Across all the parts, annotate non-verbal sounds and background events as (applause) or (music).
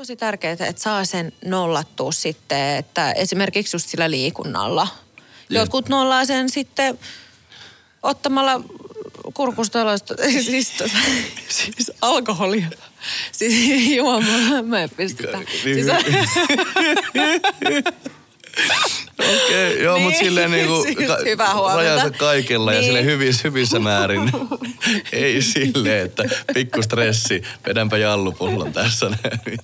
tosi tärkeää, että saa sen nollattua sitten, että esimerkiksi just sillä liikunnalla. Jotkut nollaa sen sitten ottamalla kurkustaloista, (laughs) siis, tota, siis alkoholia. Siis juomalla mä en pistetä. Siis, Okei, okay, joo, niin, mutta silleen (laughs) niinku siis hyvää huomenta. rajansa kaikella niin. ja silleen hyvissä, hyvissä määrin. Ei silleen, että pikku stressi, vedänpä jallupullon tässä näin.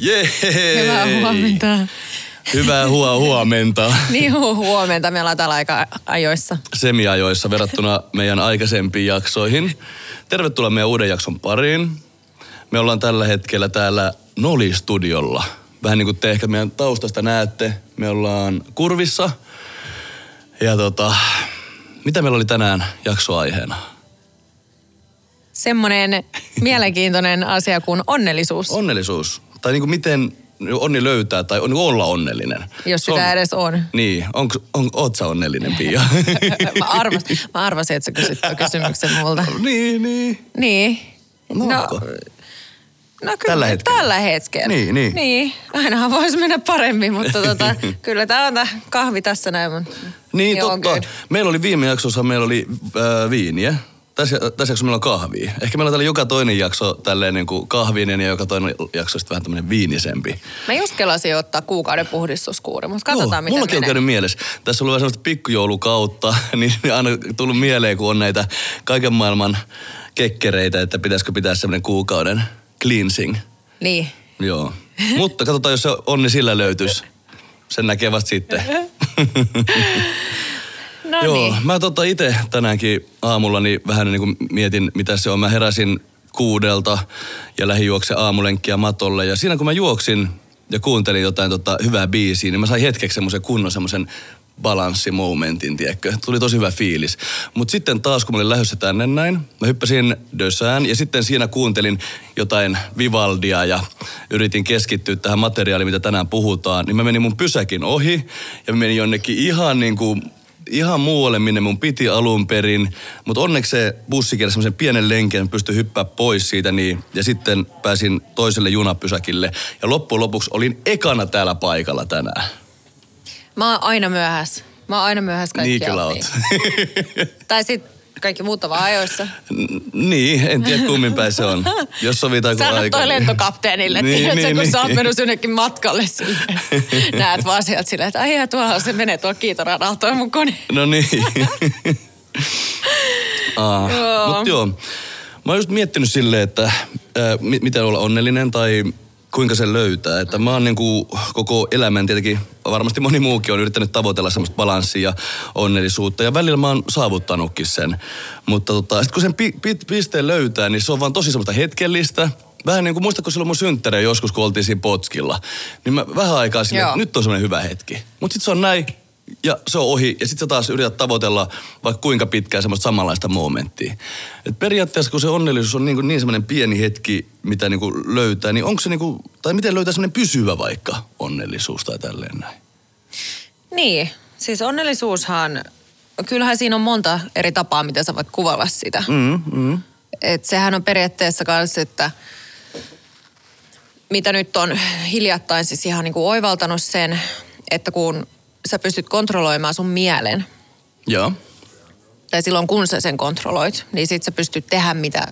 Jee! Hyvää huomenta. Hyvää huo huomenta. (laughs) niin hu- huomenta, me ollaan täällä aika ajoissa. Semiajoissa verrattuna meidän aikaisempiin jaksoihin. Tervetuloa meidän uuden jakson pariin. Me ollaan tällä hetkellä täällä Noli-studiolla. Vähän niin kuin te ehkä meidän taustasta näette. Me ollaan kurvissa. Ja tota, mitä meillä oli tänään jaksoaiheena? Semmoinen mielenkiintoinen asia kuin onnellisuus. Onnellisuus. Tai niin kuin miten onni löytää tai on, olla onnellinen. Jos sitä on, edes on. Niin, on, on, oot sä onnellinen, Pia? (laughs) mä, arvas, mä arvasin, että sä kysyt kysymyksen multa. (laughs) niin, niin. Niin. No, no, onko? no kyllä, Tällä hetkellä. Tällä hetkellä. Niin, niin. niin. Ainahan voisi mennä paremmin, mutta tota, (laughs) kyllä tämä on tää kahvi tässä näin. Mutta Niin, totta. Meillä oli viime jaksossa, meillä oli äh, viiniä. Tässä, tässä jaksossa meillä on kahvia. Ehkä meillä on täällä joka toinen jakso tälleen niin kuin kahvinen ja joka toinen jakso sitten vähän tämmöinen viinisempi. Mä just kelasin ottaa kuukauden puhdistuskuuri, mutta katsotaan Joo, miten mullakin on menee. käynyt mielessä. Tässä on ollut vähän sellaista pikkujoulukautta, (laughs) niin aina tullut mieleen, kun on näitä kaiken maailman kekkereitä, että pitäisikö pitää semmoinen kuukauden cleansing. Niin. Joo. Mutta katsotaan, jos se onni sillä löytyisi. Sen näkee vasta sitten. (laughs) No Joo, niin. mä tota itse tänäänkin aamulla niin vähän niin kuin mietin, mitä se on. Mä heräsin kuudelta ja lähdin juokse aamulenkkiä matolle. Ja siinä kun mä juoksin ja kuuntelin jotain tota hyvää biisiä, niin mä sain hetkeksi semmoisen kunnon semmoisen balanssimomentin, tiedätkö. Tuli tosi hyvä fiilis. Mutta sitten taas, kun mä olin lähdössä tänne näin, mä hyppäsin dösään ja sitten siinä kuuntelin jotain Vivaldia ja yritin keskittyä tähän materiaaliin, mitä tänään puhutaan, niin mä menin mun pysäkin ohi ja mä menin jonnekin ihan niin kuin ihan muualle, minne mun piti alun perin. Mutta onneksi se bussi kiersi semmoisen pienen lenken, pystyi hyppää pois siitä niin. Ja sitten pääsin toiselle junapysäkille. Ja loppujen lopuksi olin ekana täällä paikalla tänään. Mä oon aina myöhässä. Mä oon aina myöhässä kaikki niin kyllä oot. (laughs) Tai sitten kaikki muut on vaan ajoissa. N- niin, en tiedä kummin päin se on. Jos sovitaan Sano aika. toi lentokapteenille, niin, Niin, tiedätkö, niin, kun sä oot niin. mennyt jonnekin matkalle sille. Näet vaan sieltä silleen, että ai ja tuolla se menee tuolla kiitoradalla toi mun kone. No niin. (laughs) ah, Joo. Mutta joo, mä oon just miettinyt silleen, että äh, mi- miten olla onnellinen tai kuinka se löytää. Että mä oon niinku koko elämän tietenkin, varmasti moni muukin on yrittänyt tavoitella semmoista balanssia ja onnellisuutta. Ja välillä mä oon saavuttanutkin sen. Mutta tota, sit kun sen pi- pi- pisteen löytää, niin se on vaan tosi semmoista hetkellistä. Vähän niin kuin muistatko silloin mun synttärejä joskus, kun oltiin siinä Potskilla. Niin mä vähän aikaa Joo. että nyt on semmoinen hyvä hetki. Mutta sitten se on näin, ja se on ohi. Ja sitten sä taas yrität tavoitella vaikka kuinka pitkään semmoista samanlaista momenttia. Et periaatteessa kun se onnellisuus on niin, kuin niin semmoinen pieni hetki, mitä niin kuin löytää, niin onko se niin kuin, tai miten löytää semmoinen pysyvä vaikka onnellisuus tai tälleen näin? Niin, siis onnellisuushan, kyllähän siinä on monta eri tapaa, miten sä voit kuvailla sitä. Mm, mm. Et sehän on periaatteessa myös, että mitä nyt on hiljattain siis ihan niin kuin oivaltanut sen, että kun sä pystyt kontrolloimaan sun mielen, Joo. tai silloin kun sä sen kontrolloit, niin sit sä pystyt tehdä mitä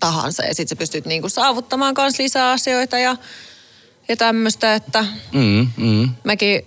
tahansa ja sit sä pystyt niinku saavuttamaan kans lisää asioita ja, ja tämmöistä, että Mm, mm. mäkin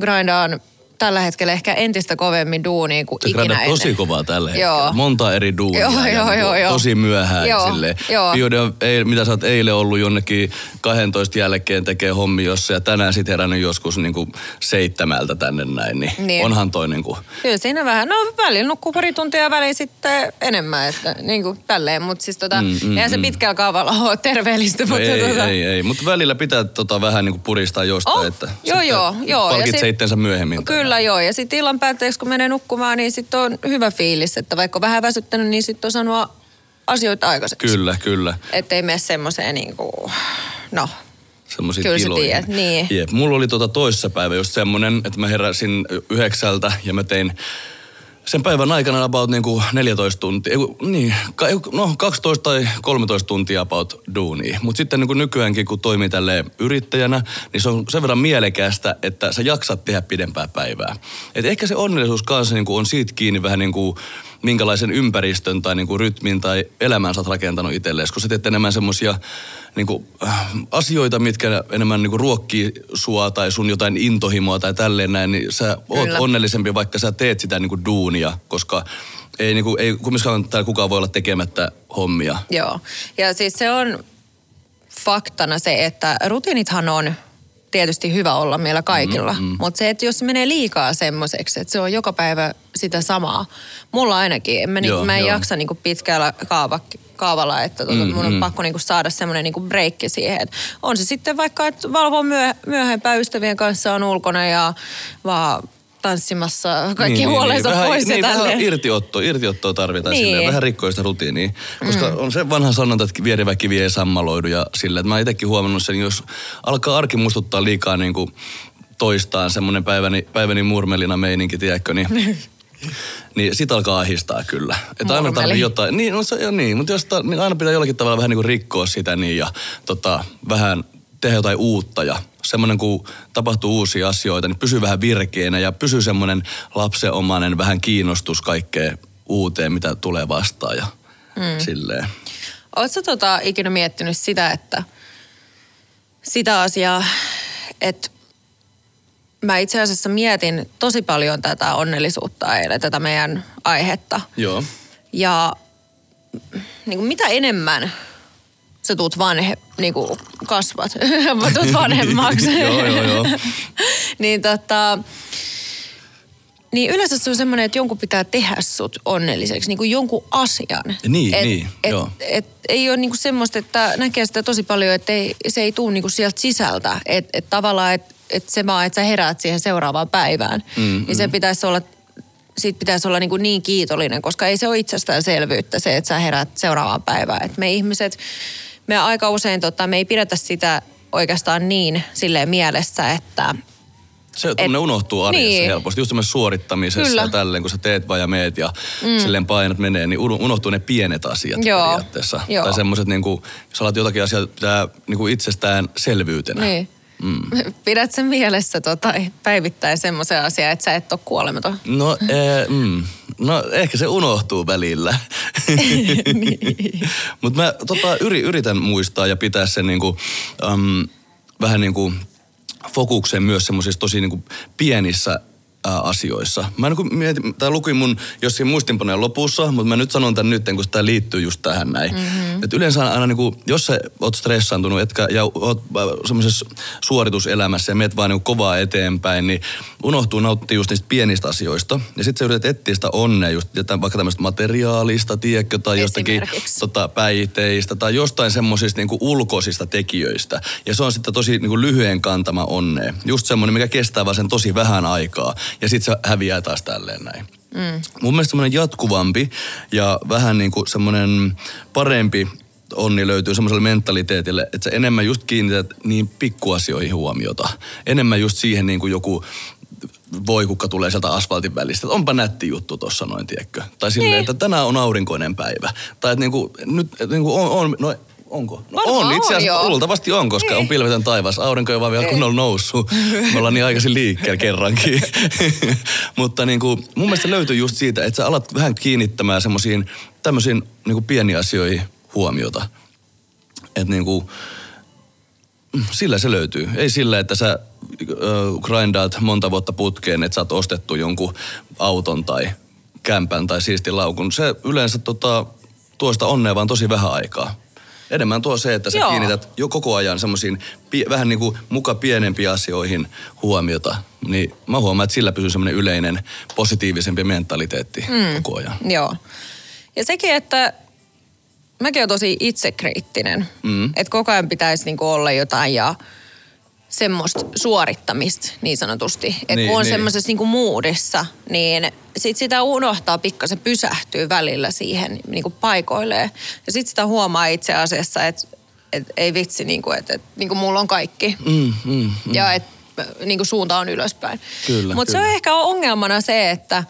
grindaan tällä hetkellä ehkä entistä kovemmin duunia kuin Se ikinä ennen. tosi kovaa tällä hetkellä. Joo. Monta eri duunia. Joo, ja joo, niinku joo, joo. Tosi myöhään Joo, silleen. joo. Ei, mitä sä oot eilen ollut jonnekin 12 jälkeen tekee hommi jossa ja tänään sit herännyt joskus niinku seitsemältä tänne näin. Niin, Niin. onhan toi niinku... Kyllä siinä vähän, no välillä nukkuu pari tuntia ja välillä sitten enemmän, että niin kuin tälleen, mutta siis tota, Mm, mm, eihän se mm. pitkällä kaavalla ole terveellistä, No mutta ei, tota, ei, ei, mutta välillä pitää tota vähän niinku puristaa jostain, Oh, että joo, joo, joo. Ja palkitsee sit- itsensä myöhemmin. Kyllä joo, ja sitten illan päätteeksi kun menee nukkumaan, niin sitten on hyvä fiilis, että vaikka on vähän väsyttänyt, niin sitten on saanut asioita aikaiseksi. Kyllä, kyllä. Että ei mene semmoiseen niin kuin, no, semmoisia Kyllä tiloihin. tiedät, niin. Jep. Mulla oli tota toissa päivä just semmonen, että mä heräsin yhdeksältä ja mä tein sen päivän aikana about niinku 14 tuntia, ei kun- niin, no 12 tai 13 tuntia about duunia. Mutta sitten niinku nykyäänkin, kun toimii tälle yrittäjänä, niin se on sen verran mielekästä, että sä jaksat tehdä pidempää päivää. Et ehkä se onnellisuus kanssa niinku on siitä kiinni vähän niinku minkälaisen ympäristön tai niinku rytmin tai elämän sä oot rakentanut itsellesi, kun sä teet enemmän semmosia niinku, äh, asioita, mitkä enemmän niinku ruokkii sua tai sun jotain intohimoa tai tälleen näin, niin sä oot Kyllä. onnellisempi, vaikka sä teet sitä niinku duunia, koska ei, niinku, ei kumminkaan täällä kukaan voi olla tekemättä hommia. Joo. Ja siis se on faktana se, että rutiinithan on tietysti hyvä olla meillä kaikilla. Mm, mm. Mutta se, että jos se menee liikaa semmoiseksi, että se on joka päivä sitä samaa. Mulla ainakin. En mä, Joo, niinku, mä en joo. jaksa niinku pitkällä kaava, kaavalla, että tuota, Mm, mun on mm. pakko niinku saada semmoinen niinku breikki siihen. Et on se sitten vaikka, että valvoo myö, myöhempään ystävien kanssa on ulkona ja vaan tanssimassa kaikki niin, huolensa vähän, pois niin, ja vähän tälleen. irtiotto, irtiottoa tarvitaan Niin. niin. silleen, vähän rikkoista rutiinia. Koska mm. on se vanha sanonta, että vierivä kivi ei sammaloidu ja silleen, että mä itsekin huomannut sen, jos alkaa arki muistuttaa liikaa niin kuin toistaan semmoinen päiväni, päiväni murmelina meininki, tiedätkö, niin (laughs) niin sit alkaa ahistaa kyllä. Että aina tarvii jotain, niin, no se, jo niin, mutta jos ta, niin aina pitää jollakin tavalla vähän niin kuin rikkoa sitä niin ja tota, vähän tehdä jotain uutta ja semmoinen kun tapahtuu uusia asioita, niin pysyy vähän virkeänä ja pysyy semmoinen lapsenomainen vähän kiinnostus kaikkeen uuteen, mitä tulee vastaan ja mm. silleen. Oletko tota ikinä miettinyt sitä, että sitä asiaa, että mä itse asiassa mietin tosi paljon tätä onnellisuutta eilen, tätä meidän aihetta. Joo. Ja niin kuin mitä enemmän sä tuut vanhe, niin kuin kasvat, (laughs) tuut vanhemmaksi. (laughs) Joo, joo, joo. (laughs) niin tota, niin yleensä se on semmoinen, että jonkun pitää tehdä sut onnelliseksi, niin kuin jonkun asian. Niin, et, niin, et, joo. Et, ei ole niinku semmoista, että näkee sitä tosi paljon, että ei, se ei tule niinku sieltä sisältä. Että et tavallaan, että et se vaan, että sä heräät siihen seuraavaan päivään. Mm, niin se pitäisi olla, siitä pitäisi olla niinku niin kiitollinen, koska ei se ole itsestäänselvyyttä se, että sä heräät seuraavaan päivään. Et me ihmiset, me aika usein tota, me ei pidetä sitä oikeastaan niin silleen mielessä, että Se tunne unohtuu arjessa niin. helposti. Just semmoisessa suorittamisessa Kyllä. ja tälleen, kun sä teet vaan ja meet ja mm. silleen painot menee, niin uno- unohtuu ne pienet asiat Joo. periaatteessa. Joo. Tai semmoiset, niin kuin, jos alat jotakin asiaa pitää niin kuin itsestään selvyytenä. Niin. Mm. (laughs) Pidät sen mielessä tota, päivittäin semmoisen asian, että sä et ole kuolematon. No, ee, mm, no ehkä se unohtuu välillä. (laughs) (laughs) Mutta mä tota, yri, yritän muistaa ja pitää sen niinku, um, vähän niin kuin fokuksen myös semmoisissa tosi niinku pienissä ää, asioissa. Mä niin kuin mietin, tää luki mun jossain muistinpanojen lopussa, mutta mä nyt sanon tän nyt, kun tämä liittyy just tähän näin. Mm-hmm. Et yleensä aina niin kuin, jos sä oot stressaantunut etkä, ja oot äh, semmoisessa suorituselämässä ja meet vaan niin kovaa eteenpäin, niin unohtuu nauttia just niistä pienistä asioista. Ja sitten sä yrität etsiä sitä onnea just jotain, vaikka tämmöistä materiaalista, tiedätkö, tai jostakin tota, päiteistä tai jostain semmoisista niinku ulkoisista tekijöistä. Ja se on sitten tosi niinku lyhyen kantama onnea. Just semmoinen, mikä kestää vaan sen tosi vähän aikaa. Ja sitten se häviää taas tälleen näin. Mm. Mun mielestä semmoinen jatkuvampi ja vähän niinku semmoinen parempi onni löytyy semmoiselle mentaliteetille, että sä enemmän just kiinnität niin pikkuasioihin huomiota. Enemmän just siihen niin kuin joku voikukka tulee sieltä asfaltin välistä. Että onpa nätti juttu tossa noin, tiedätkö? Tai silleen, Niin. että tänään on aurinkoinen päivä. Tai että niinku, nyt että niinku on, on, no Onko? No Varmaan on, itse on, asiassa joo. luultavasti on, koska on Niin. pilvetön taivas. Aurinko ei vaan vielä Ei. kunnolla noussut. Me ollaan niin aikaisin liikkeellä kerrankin. (laughs) Mutta niin kuin, mun mielestä löytyy just siitä, että sä alat vähän kiinnittämään semmoisiin tämmöisiin niin kuin pieniin asioihin huomiota. Että niin kuin, mm, sillä se löytyy. Ei sillä, että sä grindaat monta vuotta putkeen, että sä oot ostettu jonkun auton tai kämpän tai siistin laukun. Se yleensä tota, tuo sitä onnea vaan tosi vähän aikaa. Enemmän tuo se, että sä Joo. Kiinnität jo koko ajan semmoisiin vähän niin kuin muka pienempiin asioihin huomiota. Niin mä huomaan, että sillä pysyy semmoinen yleinen positiivisempi mentaliteetti mm. koko ajan. Joo. Ja sekin, että mäkin olen tosi itsekriittinen. Mm. Että koko ajan pitäisi niinku olla jotain ja semmoista suorittamista niin sanotusti. Että Niin, kun on niin. semmoisessa niinku moodissa, niin sit sitä unohtaa pikkasen pysähtyy välillä siihen niinku paikoilleen. Ja sit sitä huomaa itse asiassa, että et ei vitsi, niin kuin, että et, niin kuin mulla on kaikki. Mm, mm, mm. Ja että niin kuin suunta on ylöspäin. Mutta se on ehkä ongelmana se, että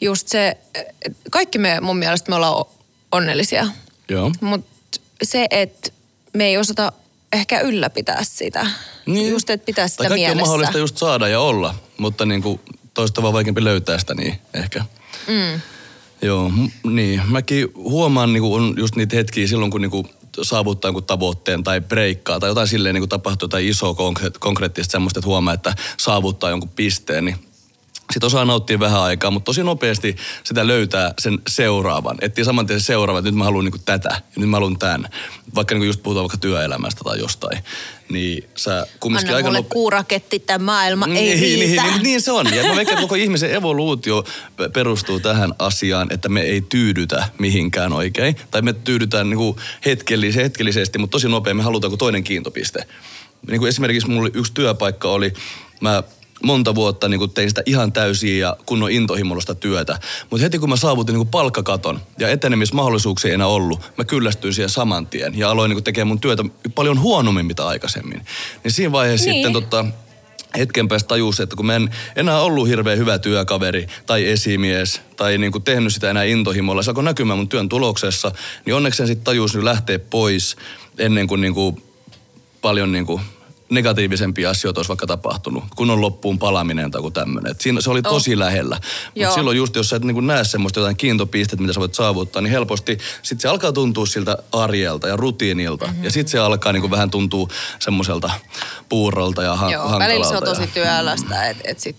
just se, et kaikki me mun mielestä me ollaan onnellisia. Joo. Mutta se, että me ei osata ehkä ylläpitää sitä. Niin. Just, että pitää sitä tai kaikki mielessä. on mahdollista just saada ja olla, mutta niin kuin toista vaan vaikeampi löytää sitä niin ehkä. Mm. Joo, m- niin. Mäkin huomaan niin on just niitä hetkiä silloin, kun niin saavuttaa jonkun tavoitteen tai breikkaa tai jotain silleen niin tapahtuu jotain isoa konkre- konkreettista semmoista, että huomaa, että saavuttaa jonkun pisteen, niin sitten osaa nauttia vähän aikaa, mutta tosi nopeasti sitä löytää sen seuraavan. Etsii saman tien se seuraava, että nyt mä haluan niinku tätä ja nyt mä haluan tämän. Vaikka niinku just puhutaan vaikka työelämästä tai jostain. Niin sä kumminkin Anna aika mulle nope- kuuraketti, tämä maailma ei niin, riitä. niin, niin, niin se on. Ja mä veikkaan, että koko (laughs) ihmisen evoluutio pe- perustuu tähän asiaan, että me ei tyydytä mihinkään oikein. Tai me tyydytään niin hetkellis- hetkellisesti, mutta tosi nopein me halutaan kuin toinen kiintopiste. Niin kuin esimerkiksi mulla yksi työpaikka oli, mä monta vuotta niin kuin tein sitä ihan täysiä ja kunnon intohimollista työtä. Mutta heti kun mä saavutin niin kuin palkkakaton ja etenemismahdollisuuksia ei enää ollut, mä kyllästyin siihen saman tien ja aloin niin kuin tekemään mun työtä paljon huonommin mitä aikaisemmin. Niin siinä vaiheessa Niin. sitten tota, hetken päästä tajusi, että kun mä en enää ollut hirveän hyvä työkaveri tai esimies tai niin kuin tehnyt sitä enää intohimolla, se alkoi näkymään mun työn tuloksessa, niin onneksi sen sitten tajusi nyt lähteä pois ennen kuin, niin kuin paljon niin kuin negatiivisempia asioita olisi vaikka tapahtunut, kun on loppuun palaminen tai joku tämmöinen. Et Siinä se oli tosi oh. lähellä. Mutta silloin just, jos sä et niin näe semmoista jotain kiintopistettä, mitä sä voit saavuttaa, niin helposti sit se alkaa tuntua siltä arjelta ja rutiinilta. Mm-hmm. Ja sitten se alkaa niin kuin vähän tuntua semmoiselta puurolta ja ha- Joo, hankalalta. välillä se on tosi työlästä, että et sit,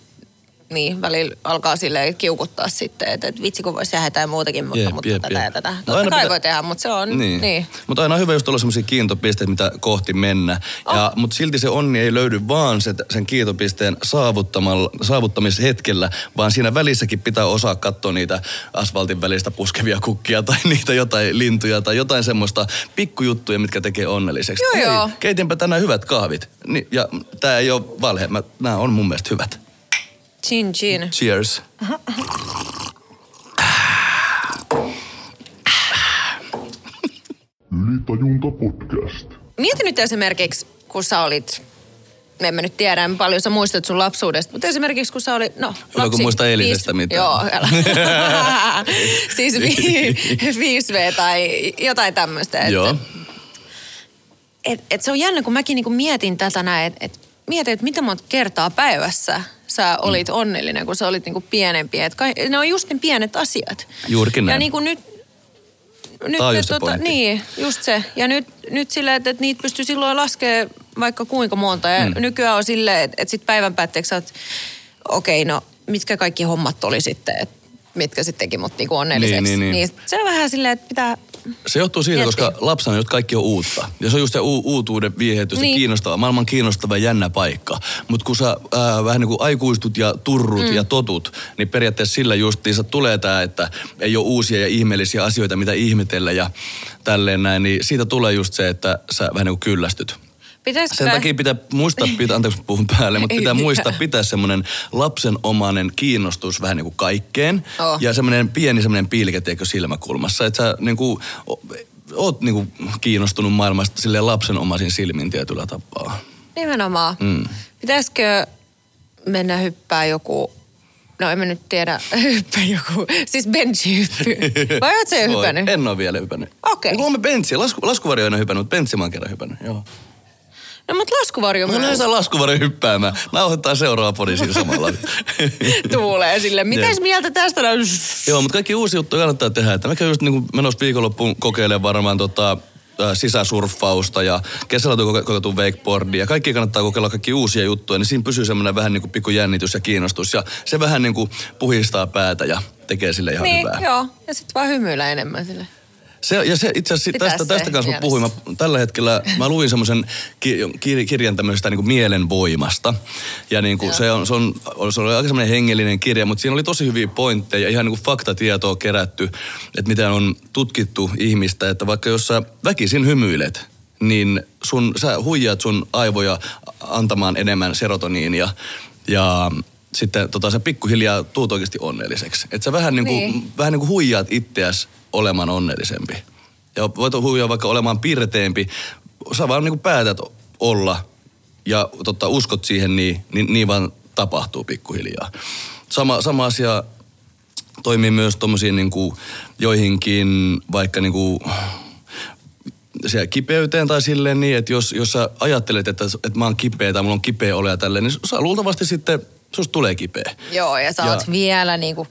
niin, välillä alkaa sille kiukuttaa sitten, että et vitsi kun voisi tehdä jotain muutakin, mutta, Jep, mutta jep, tätä jep. ja tätä. No Totta aina kai pitä- voi tehdä, mutta se on, niin. niin. Mutta aina on hyvä just olla semmoisia kiintopisteitä, mitä kohti mennä. Oh. Ja, mutta silti se onni ei löydy vaan sen, sen kiintopisteen saavuttamishetkellä, vaan siinä välissäkin pitää osaa katsoa niitä asfaltin välistä puskevia kukkia tai niitä jotain lintuja tai jotain semmoista pikkujuttuja, mitkä tekee onnelliseksi. Joo, Hei, joo. Keitinpä tänään hyvät kahvit. Ni, ja tämä ei ole valhe, mä, nämä on mun mielestä hyvät. Chin chin. Cheers. Ylitajunta podcast. Mieti nyt esimerkiksi, kun sä olit, me emme nyt tiedä, paljon sä muistat sun lapsuudesta, mutta esimerkiksi kun sä olit, no Hyvä, kun muista eilisestä mitään. Joo, älä. (laughs) siis vi, (laughs) 5V tai jotain tämmöistä. että- Joo. et, et se on jännä, kun mäkin niinku mietin tätä näin, että et mietin, että mitä monta kertaa päivässä sä olit mm. onnellinen, kun sä olit niinku pienempi. Et kai, ne on just ne pienet asiat. Juurikin Ja näin. niinku nyt... nyt Tää on just se pointti. Niin, just se. Ja nyt, nyt silleen, että, että niitä pystyy silloin laskemaan vaikka kuinka monta. Ja mm. nykyään on silleen, että, että sit päivän päätteeksi oot, okei, okay, no mitkä kaikki hommat oli sitten, että mitkä sitten teki mut niinku onnelliseksi. Niin, niin, niin. se on vähän silleen, että pitää Se johtuu siitä, Miettii. koska lapsena nyt kaikki on uutta. Ja se on just se u- uutuuden viehätys, niin. Niin. kiinnostava, maailman kiinnostava jännä paikka. Mutta kun sä ää, vähän niin kuin aikuistut ja turrut mm. ja totut, niin periaatteessa sillä justiinsa tulee tämä, että ei ole uusia ja ihmeellisiä asioita, mitä ihmetellä ja tälleen näin. Niin siitä tulee just se, että sä vähän niin kuin kyllästyt. Pitäisikö Sen takia pitää muistaa, (laughs) pitää, anteeksi puhun päälle, mutta pitää muistaa pitää semmoinen lapsenomainen kiinnostus vähän niin kuin kaikkeen. Oh. Ja semmoinen pieni semmoinen piilke, tiedätkö, silmäkulmassa. Että sä niin kuin, oot niin kuin kiinnostunut maailmasta silleen lapsenomaisin silmin tietyllä tapaa. Nimenomaan. Mm. Pitäisikö mennä hyppää joku, no en mä nyt tiedä, (laughs) hyppää joku, siis benchihyppy. (laughs) Vai oot sä jo hypännyt? En ole vielä hypännyt. Okei. Niin kuin bentsiä, lasku, laskuvarjo en ole hypännyt, mutta bentsi mä oon kerran hypännyt. Joo. No mutta laskuvarjo Mä myös lähdetään laskuvarjo hyppäämään. Nauhoittaa seuraava podi siinä samalla. (laughs) tuulee sille. Mitäs mieltä tästä? No, Joo, mutta kaikki uusi juttu kannattaa tehdä. Että mä käyn just niin menossa viikonloppuun kokeilemaan varmaan tota, sisäsurffausta ja kesällä on kokeiltu wakeboardia. Kaikki kannattaa kokeilla kaikki uusia juttuja, niin siinä pysyy semmoinen vähän niin kuin pikku jännitys ja kiinnostus. Ja se vähän niin kuin puhistaa päätä ja tekee sille ihan Niin, hyvää. joo. Ja sitten vaan hymyillä enemmän sille. Se, ja se itse asiassa tästä, se tästä kanssa mielessä. puhuin. Mä, tällä hetkellä mä luin semmoisen ki, ki, kirjan tämmöisestä niin kuin mielenvoimasta. Ja niin kuin se, on, se, on, se oli aika semmoinen hengellinen kirja, mutta siinä oli tosi hyviä pointteja, ihan niin kuin faktatietoa kerätty, että miten on tutkittu ihmistä, että vaikka jos sä väkisin hymyilet, niin sun, sä huijaat sun aivoja antamaan enemmän serotoniinia ja sitten tota, sä pikkuhiljaa tuut oikeasti onnelliseksi. Että sä vähän niin kuin, Niin. vähän niin kuin huijaat itseäsi olemaan onnellisempi. Ja voit huijaa vaikka olemaan pirteempi, sä vaan niinku päätät olla ja tota, uskot siihen, niin, niin, niin vaan tapahtuu pikkuhiljaa. Sama, sama asia toimii myös tuommoisiin niinku joihinkin vaikka niinku se kipeyteen tai silleen niin, että jos, jos sä ajattelet, että, että mä oon kipeä tai mulla on kipeä ole ja tälleen, niin sä luultavasti sitten susta tulee kipeä. Joo, ja sä Ja- oot vielä niinku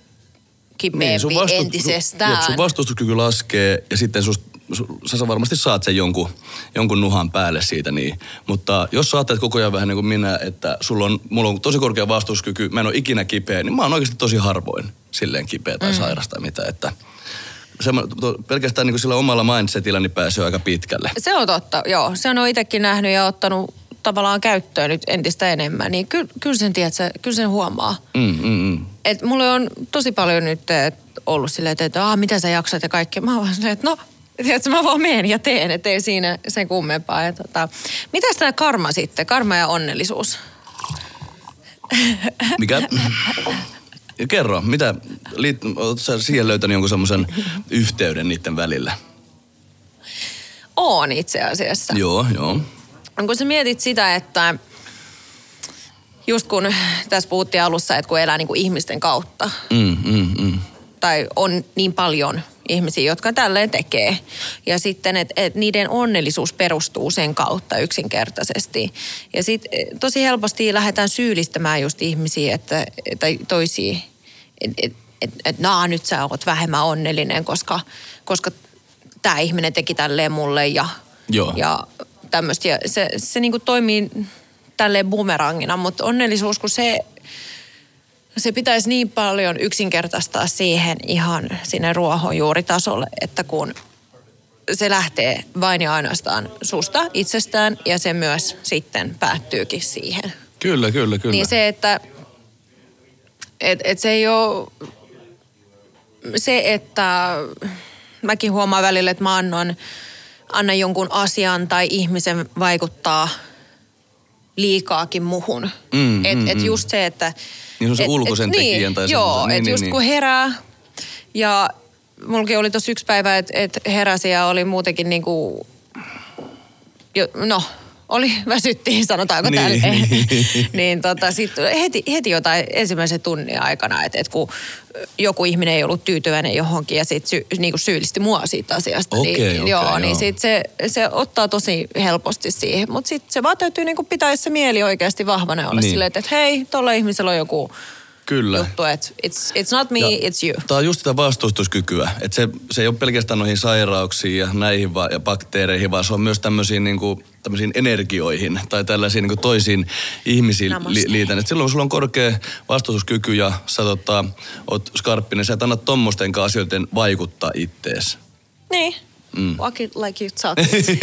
kipeämpi niin, vastu- entisestään. Sun, sun vastustuskyky laskee ja sitten sus, su, sä, varmasti saat sen jonkun, jonkun nuhan päälle siitä niin. Mutta jos sä ajattelet koko ajan vähän niin kuin minä, että sulla on, mulla on tosi korkea vastustuskyky, mä en ole ikinä kipeä, niin mä oon oikeasti tosi harvoin silleen kipeä tai mm. sairas tai mitä. Että se, pelkästään niin kuin sillä omalla mindsetillä niin pääsee aika pitkälle. Se on totta, joo. Se on itsekin nähnyt ja ottanut tavallaan käyttöön nyt entistä enemmän. Niin kyllä, kyllä sen, tiedät, kyllä sen huomaa. Mm, mm, mm. Et mulle on tosi paljon nyt eh, ollut silleen, että, että ah, mitä sä jaksat ja kaikkea. Mä vaan silleen, että no, tiedätkö, mä vaan menen ja teen, ettei siinä sen kummempaa. Ja tota, mitäs tämä karma sitten, karma ja onnellisuus? Mikä? Kerro, mitä, liit, sä siihen löytänyt jonkun semmoisen yhteyden niiden välillä? On itse asiassa. Joo, joo. kun sä mietit sitä, että just kun tässä puhuttiin alussa, että kun elää niin kuin ihmisten kautta, Mm, mm, mm. tai on niin paljon ihmisiä, jotka tälleen tekee. Ja sitten, että et niiden onnellisuus perustuu sen kautta yksinkertaisesti. Ja sitten tosi helposti lähdetään syyllistämään just ihmisiä, että, tai toisia, että et, et, et, naa, nyt sä oot vähemmän onnellinen, koska, koska tämä ihminen teki tälleen mulle ja, Joo. ja tämmöistä. Ja se, se niinku toimii tälleen bumerangina, mutta onnellisuus, kun se se pitäisi niin paljon yksinkertaistaa siihen ihan sinne ruohonjuuritasolle, että kun se lähtee vain ja ainoastaan susta itsestään ja se myös sitten päättyykin siihen. Kyllä, kyllä, kyllä. Niin se, että et, et se ei ole se, että mäkin huomaan välillä, että mä annan, annan jonkun asian tai ihmisen vaikuttaa liikaakin muhun. Mm, et, mm, et mm. just se, että... Niin se on se ulkoisen tekijän niin, tai Joo. Niin, että niin, just niin. kun herää ja mullakin oli tossa yksi päivä, että et heräsi ja oli muutenkin niinku, jo, no, oli väsyttiin, sanotaanko Niin, niin, tälleen. niin. (laughs) niin tota, sit heti, heti jotain ensimmäisen tunnin aikana, että et kun joku ihminen ei ollut tyytyväinen johonkin ja sit sy, niinku syyllisti mua siitä asiasta. Okei, niin, okei, joo, joo. niin sit se, se ottaa tosi helposti siihen. Mutta sitten se vaan täytyy niinku pitää se mieli oikeasti vahvana olla Niin. niin. silleen, että et hei, tuolla ihmisellä on joku Kyllä. juttu, että it's, it's not me, Ja it's you. Tämä on just sitä vastustuskykyä. Että se, se ei ole pelkästään noihin sairauksiin ja näihin va- ja bakteereihin, vaan se on myös tämmöisiin, niinku, tämmöisiin energioihin tai tällaisiin niinku toisiin ihmisiin li- liitän. Et silloin kun sulla on korkea vastustuskyky ja sä tota, oot skarppinen, sä et anna tommosten asioiden vaikuttaa ittees. Niin. Mm. Walk it like you talk it. (laughs)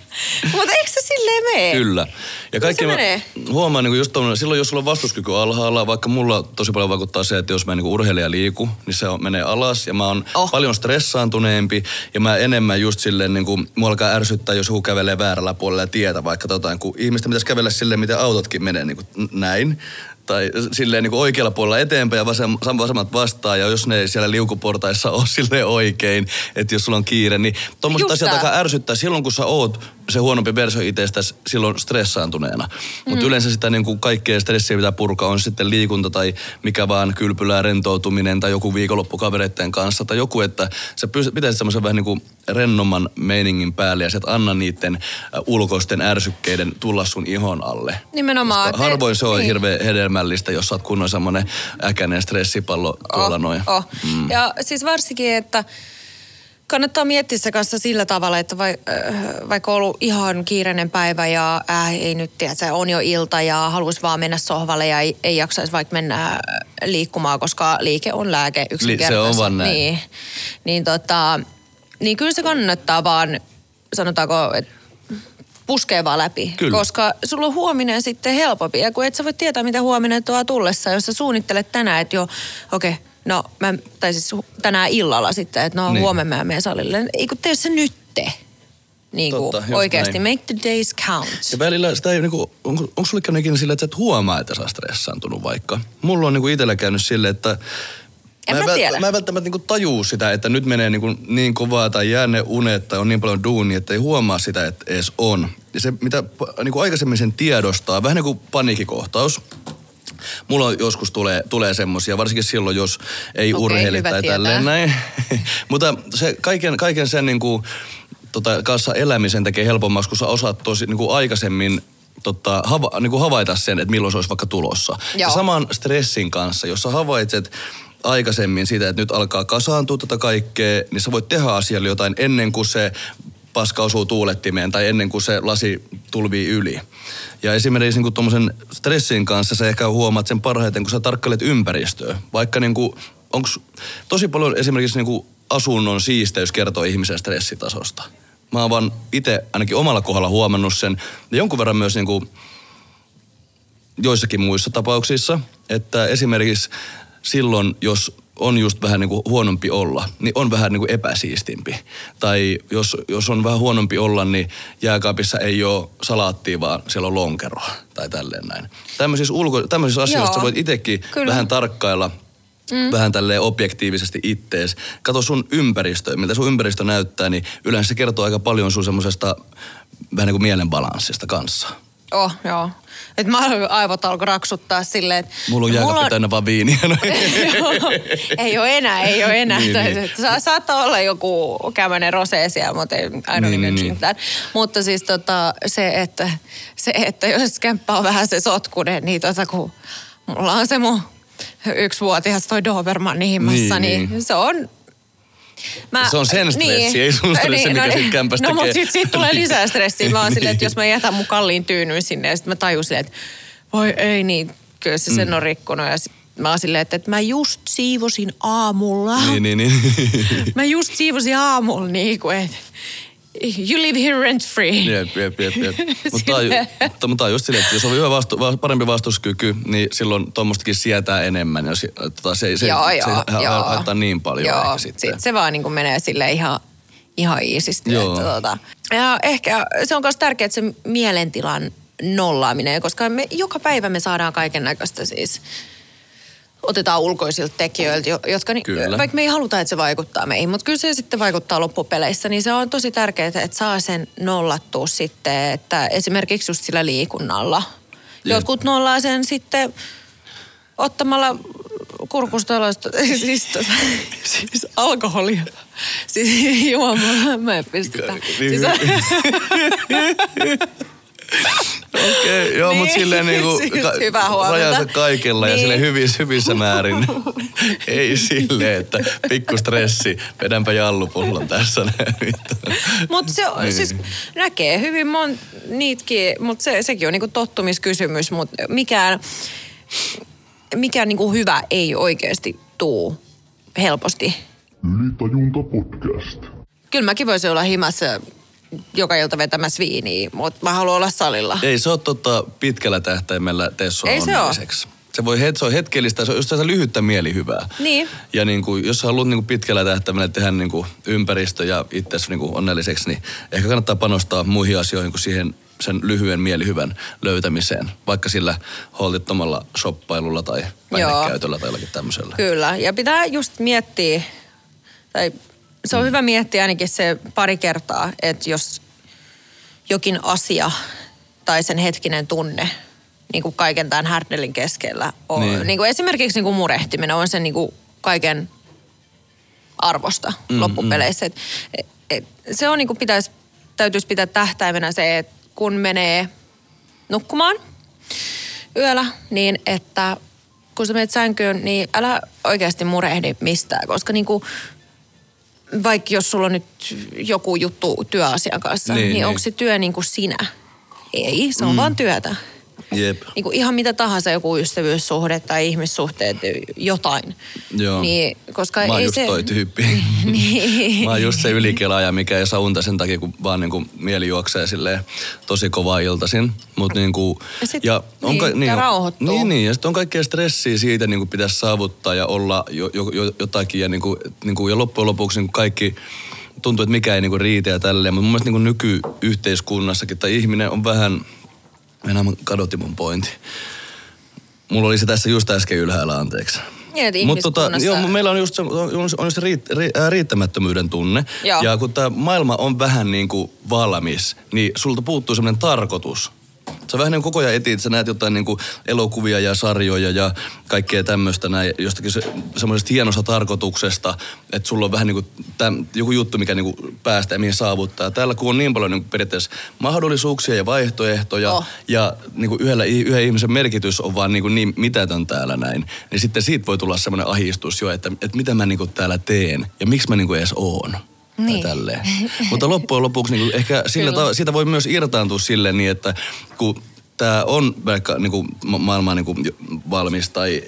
(laughs) (laughs) Mutta eikö se silleen mene? Kyllä. Ja kaikki mä menee? huomaan niin just tommonen, silloin jos sulla on vastuskyky alhaalla, vaikka mulla tosi paljon vaikuttaa se, että jos mä niin urheilija liiku, niin se on, menee alas ja mä oon Oh. paljon stressaantuneempi ja mä enemmän just silleen niin kuin, mua alkaa ärsyttää, jos joku kävelee väärällä puolella tietä vaikka tota, kun ihmisten pitäisi kävellä silleen, miten autotkin menee niin kuin näin. Tai silleen niin kuin oikealla puolella eteenpäin ja vasem, vasemmat vastaan. Ja jos ne ei siellä liukuportaissa ole (laughs) silleen oikein, että jos sulla on kiire, niin tuommoiset Just asiat alkaa ärsyttää silloin, kun sä oot se huonompi versio itsestäsi silloin stressaantuneena. Mutta Mm. yleensä sitä niin kuin kaikkea stressiä pitää purkaa, on sitten liikunta tai mikä vaan kylpylää rentoutuminen tai joku viikonloppu kavereiden kanssa tai joku, että sä pitäisit semmoisen vähän niin kuin rennomman meiningin päälle ja sä et anna niiden ulkoisten ärsykkeiden tulla sun ihon alle. Nimenomaan. Koska harvoin se on Niin. hirveän hedelmällistä, jos sä oot kunnon semmoinen äkäinen stressipallo tuolla oh, noin. Oh. Mm. Ja siis varsinkin, että kannattaa miettiä se kanssa sillä tavalla, että vai, äh, vaikka on ollut ihan kiireinen päivä ja äh, ei nyt tiedä, se on jo ilta ja haluaisi vaan mennä sohvalle ja ei, ei jaksaisi vaikka mennä äh, liikkumaan, koska liike on lääke yksinkertaisesti. vaan näin. Niin, niin, tota, niin kyllä se kannattaa vaan, sanotaanko, että puskee vaan läpi. Kyllä. Koska sulla on huominen sitten helpompi. Ja kun et sä voi tietää, mitä huominen tuo tullessa, jos sä suunnittelet tänään, että joo, okei, okay, no mä, tai siis tänään illalla sitten, että no Niin. niin. huomenna mä menen salille. Ei kun tee se nytte. Niin kuin Totta, oikeasti. näin. Make the days count. Ja välillä sitä ei niinku, onko, onko sulle käynyt ikinä sillä, että sä et huomaa, että sä stressaantunut vaikka? Mulla on niinku itellä käynyt silleen, että En mä, vält- tiedä. Mä en välttämättä niinku tajuu sitä, että nyt menee niinku niin kovaa tai jää ne unet tai on niin paljon duunia, että ei huomaa sitä, että edes on. Ja se, mitä niinku aikaisemmin sen tiedostaa, vähän niin kuin paniikkikohtaus. Mulla joskus tulee, tulee semmosia, varsinkin silloin, jos ei Okei, urheili tai tietää. tälleen näin. (laughs) Mutta se kaiken, kaiken sen niinku, tota, kanssa elämisen tekee helpommaksi, kun sä osaat tosi niinku aikaisemmin tota, hava, niinku havaita sen, että milloin se olisi vaikka tulossa. Ja saman stressin kanssa, jos sä havaitset aikaisemmin sitä, että nyt alkaa kasaantua tätä kaikkea, niin sä voit tehdä asialle jotain ennen kuin se paska osuu tuulettimeen tai ennen kuin se lasi tulvii yli. Ja esimerkiksi niin tuommoisen stressin kanssa sä ehkä huomaat sen parhaiten, kun sä tarkkailet ympäristöä. Vaikka niin onks tosi paljon esimerkiksi niin asunnon siisteys kertoo ihmisen stressitasosta. Mä oon vaan itse ainakin omalla kohdalla huomannut sen. Ja jonkun verran myös niin joissakin muissa tapauksissa, että esimerkiksi silloin, jos on just vähän niin kuin huonompi olla, niin on vähän niin kuin epäsiistimpi. Tai jos, jos on vähän huonompi olla, niin jääkaapissa ei ole salaattia, vaan siellä on lonkeroa tai tälleen näin. Tämmöisissä, ulko, tämmöisissä asioissa sä voit itsekin kyllä. vähän tarkkailla Mm. vähän tälleen objektiivisesti ittees. Kato sun ympäristöä, miltä sun ympäristö näyttää, niin yleensä se kertoo aika paljon sun semmoisesta vähän niin kuin mielenbalanssista kanssa. Oh, joo. Et mä aivot alkoi raksuttaa silleen, että... Mulla on jääkaappi täynnä vaan viiniä. (laughs) No. Ei ole enää, ei ole enää. Niin, niin, niin. Sa- saattaa olla joku kämänen rosé siellä, mutta ei, don't Niin, niin, niin. Mutta siis tota, se, että, se, että jos kämppä on vähän se sotkunen, niin tota, kun mulla on se mun yksivuotias toi Dobermann himmassa, Niin, niin, niin. se on Mä, Se on sen stressi, ei sun stressi, mikä no, siitä kämpästä No, mutta tekee. sit, tulee (laughs) lisää stressiä. Mä oon silleen, että Niin. jos mä jätän mun kalliin tyynyn sinne ja sitten mä tajun silleen, että voi ei niin, kyllä se sen on rikkonut. Ja sit mä oon silleen, että, että mä just siivosin aamulla. niin, niin, niin. (laughs) Mä just siivosin aamulla niin kuin, että you live here rent free. Jep, jep, jep, jep. (laughs) Mutta tää on on just silleen, että jos on hyvä vastu, va- parempi vastuskyky, niin silloin tuommoistakin sietää enemmän. Jos, tota, se, se, joo, se, joo, se joo. haittaa niin paljon joo, ehkä sitten. sit se vaan niin kuin menee sille ihan, ihan iisisti. Joo. Että, tota. Ja ehkä se on myös tärkeää, että se mielentilan nollaaminen, koska me, joka päivä me saadaan kaiken näköistä siis otetaan ulkoisilta tekijöiltä, jo- jotka, ni- Kyllä. vaikka me ei haluta, että se vaikuttaa meihin, mutta kyllä se sitten vaikuttaa loppupeleissä, niin se on tosi tärkeää, että saa sen nollattua sitten, että esimerkiksi just sillä liikunnalla. Jep. Jotkut nollaa sen sitten ottamalla kurkustaloista, (laughs) siis, tota, siis alkoholia. Siis juomalla, mä en pystytä. Niin, Siis, (laughs) Okei, okay, joo, Niin, mutta silleen niinku siis hyvää huomenta. rajansa kaikella ja Niin. silleen hyvissä, hyvissä määrin. (laughs) Ei silleen, että pikku stressi, vedänpä jallupullon tässä (laughs) näin. Mutta se on, Niin. siis näkee hyvin mon, niitäkin, mutta se, sekin on niinku tottumiskysymys, mutta mikään, mikään niinku hyvä ei oikeasti tuu helposti. Ylitajunta podcast. Kyllä mäkin voisin olla himassa joka ilta vetämässä viiniä, mutta mä haluan olla salilla. Ei se ole tota pitkällä tähtäimellä tee sua Ei se onnelliseksi. Se voi se on hetkellistä, se on just lyhyttä mielihyvää. Niin. Ja niin kuin, jos haluat niin kuin pitkällä tähtäimellä tehdä niin kuin ympäristö ja itsesi niin kuin onnelliseksi, niin ehkä kannattaa panostaa muihin asioihin kuin siihen sen lyhyen mielihyvän löytämiseen. Vaikka sillä holtittomalla shoppailulla tai päihdekäytöllä tai jollakin tämmöisellä. Kyllä, ja pitää just miettiä, tai se on hyvä miettiä ainakin se pari kertaa, että jos jokin asia tai sen hetkinen tunne niin kuin kaiken tämän härdelin keskellä on, Niin. niin. Kuin esimerkiksi niin kuin murehtiminen on sen niin kuin kaiken arvosta mm, loppupeleissä. Et, et, et, se on niin kuin pitäisi, täytyisi pitää tähtäimenä se, että kun menee nukkumaan yöllä, niin että kun sä menet sänkyyn, niin älä oikeasti murehdi mistään, koska niin kuin, vaikka jos sulla on nyt joku juttu työasian kanssa, Niin, niin, niin onko se työ niin kuin sinä? Ei, se on mm. vaan työtä. Jep. Niin kuin ihan mitä tahansa, joku ystävyyssuhde tai ihmissuhteet, jotain. Joo. Niin, koska Mä oon ei just se... toi tyyppi. (laughs) niin. Mä oon just se ylikelaaja, mikä ei saa unta sen takia, kun vaan niinku mieli juoksee silleen tosi kovaa iltaisin. Mut niinku, Ja sit- niin, ja on- rauhoittuu. Niin, niin, ja sitten on kaikkea stressiä siitä, niinku pitäisi saavuttaa ja olla jo, jo, jo, jotakin. Ja, niinku, niinku, ja loppujen lopuksi niinku kaikki tuntuu, että mikä ei niinku riitä ja tälleen. Mutta mun mielestä niinku nykyyhteiskunnassakin, tai ihminen on vähän, enää mä kadotin mun pointti. Mulla oli se tässä just äsken ylhäällä, anteeksi. Niin, Mutta tota, joo, meillä on just se, on, on just se riitt, ri, ää, riittämättömyyden tunne. Joo. Ja kun tämä maailma on vähän niin kuin valmis, niin sulta puuttuu semmoinen tarkoitus. Sä vähän niin koko ajan etit, sä näet jotain niin kuin elokuvia ja sarjoja ja kaikkea tämmöistä näin, jostakin se, semmoisesta hienosta tarkoituksesta, että sulla on vähän niin kuin täm, joku juttu, mikä niin kuin päästä ja mihin saavuttaa. Täällä kun on niin paljon niin kuin periaatteessa mahdollisuuksia ja vaihtoehtoja Oh. ja niin kuin yhdellä, yhden ihmisen merkitys on vaan niin, kuin niin mitätön täällä näin, niin sitten siitä voi tulla semmoinen ahistus jo, että, että mitä mä niin kuin täällä teen ja miksi mä niin kuin edes oon. Niin. Tälleen. Mutta loppujen lopuksi niin ehkä sillä Kyllä. ta- siitä voi myös irtaantua silleen niin, että kun tämä on vaikka niin kuin ma- maailma niin kuin valmis tai